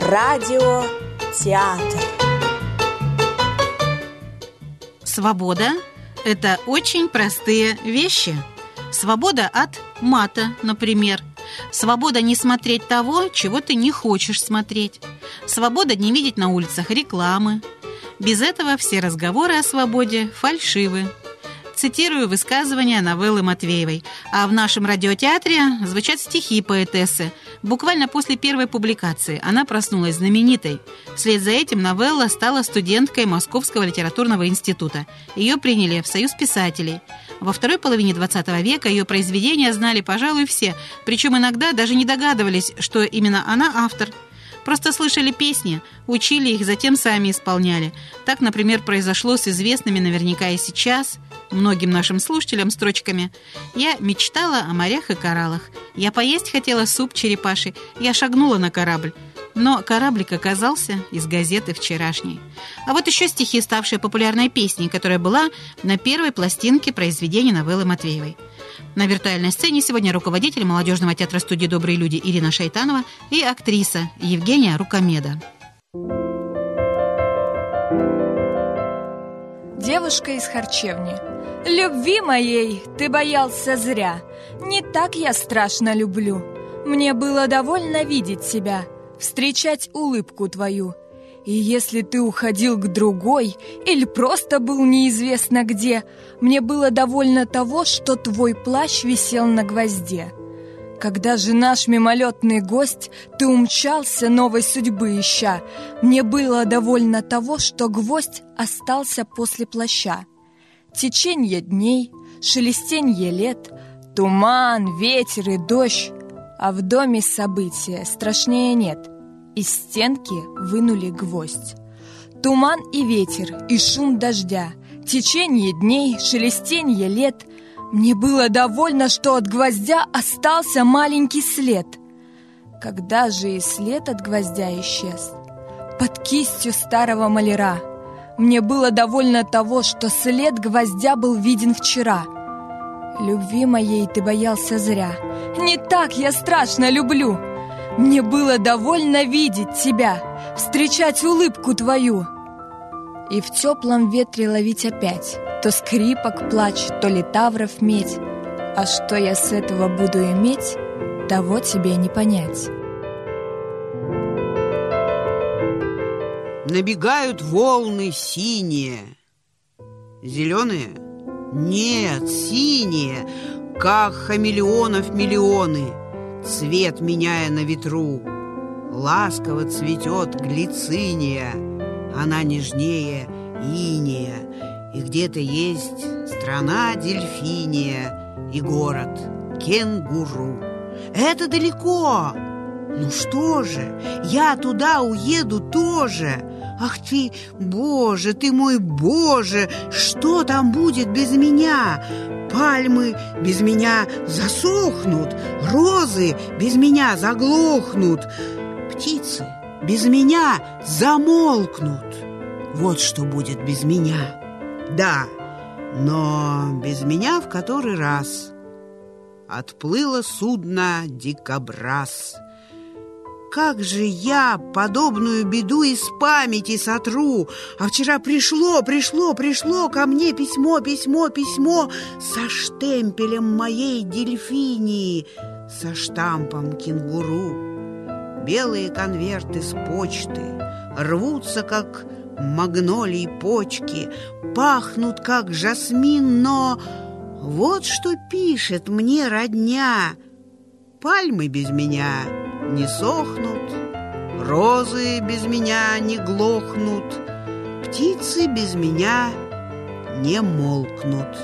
Радиотеатр. Свобода – это очень простые вещи. Свобода от мата, например. Свобода не смотреть того, чего ты не хочешь смотреть. Свобода не видеть на улицах рекламы. Без этого все разговоры о свободе фальшивы цитирую высказывания новеллы Матвеевой. А в нашем радиотеатре звучат стихи поэтессы. Буквально после первой публикации она проснулась знаменитой. Вслед за этим новелла стала студенткой Московского литературного института. Ее приняли в Союз писателей. Во второй половине XX века ее произведения знали, пожалуй, все, причем иногда даже не догадывались, что именно она автор – Просто слышали песни, учили их, затем сами исполняли. Так, например, произошло с известными наверняка и сейчас многим нашим слушателям строчками «Я мечтала о морях и кораллах. Я поесть хотела суп черепаши. Я шагнула на корабль. Но кораблик оказался из газеты вчерашней. А вот еще стихи, ставшие популярной песней, которая была на первой пластинке произведения новеллы Матвеевой. На виртуальной сцене сегодня руководитель молодежного театра студии «Добрые люди» Ирина Шайтанова и актриса Евгения Рукомеда. Девушка из харчевни. Любви моей ты боялся зря. Не так я страшно люблю. Мне было довольно видеть тебя, встречать улыбку твою — и если ты уходил к другой или просто был неизвестно где, мне было довольно того, что твой плащ висел на гвозде. Когда же наш мимолетный гость, ты умчался новой судьбы ища, мне было довольно того, что гвоздь остался после плаща. Теченье дней, шелестенье лет, туман, ветер и дождь, а в доме события страшнее нет — из стенки вынули гвоздь. Туман и ветер, и шум дождя, Течение дней, шелестенье лет. Мне было довольно, что от гвоздя остался маленький след. Когда же и след от гвоздя исчез? Под кистью старого маляра. Мне было довольно того, что след гвоздя был виден вчера. Любви моей ты боялся зря. Не так я страшно люблю. Мне было довольно видеть тебя, встречать улыбку твою. И в теплом ветре ловить опять То скрипок плач, то литавров медь. А что я с этого буду иметь, того тебе не понять. Набегают волны синие. Зеленые? Нет, синие, как хамелеонов миллионы — цвет меняя на ветру. Ласково цветет глициния, она нежнее иния, и где-то есть страна дельфиния и город кенгуру. Это далеко. Ну что же, я туда уеду тоже. Ах ты, Боже, ты мой Боже, что там будет без меня? Пальмы без меня засохнут, розы без меня заглохнут, птицы без меня замолкнут. Вот что будет без меня. Да, но без меня в который раз отплыло судно «Дикобраз». Как же я подобную беду из памяти сотру? А вчера пришло, пришло, пришло ко мне письмо, письмо, письмо со штемпелем моей дельфинии, со штампом кенгуру. Белые конверты с почты рвутся, как магнолии почки, пахнут, как жасмин, но вот что пишет мне родня. Пальмы без меня — не сохнут, Розы без меня не глохнут, Птицы без меня не молкнут.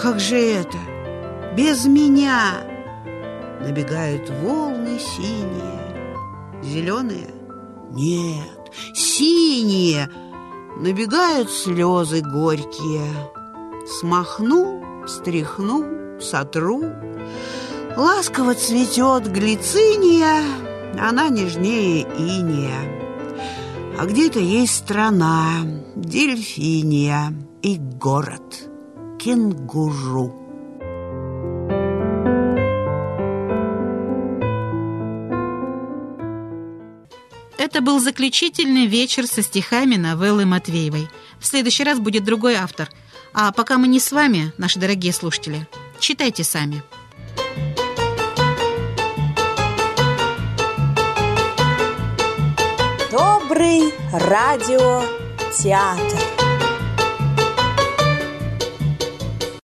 Как же это? Без меня! Набегают волны синие, Зеленые? Нет, синие! Набегают слезы горькие. Смахну, встряхну, сотру — Ласково цветет глициния, она нежнее иния. А где-то есть страна, дельфиния и город кенгуру. Это был заключительный вечер со стихами новеллы Матвеевой. В следующий раз будет другой автор. А пока мы не с вами, наши дорогие слушатели, читайте сами. Радиотеатр.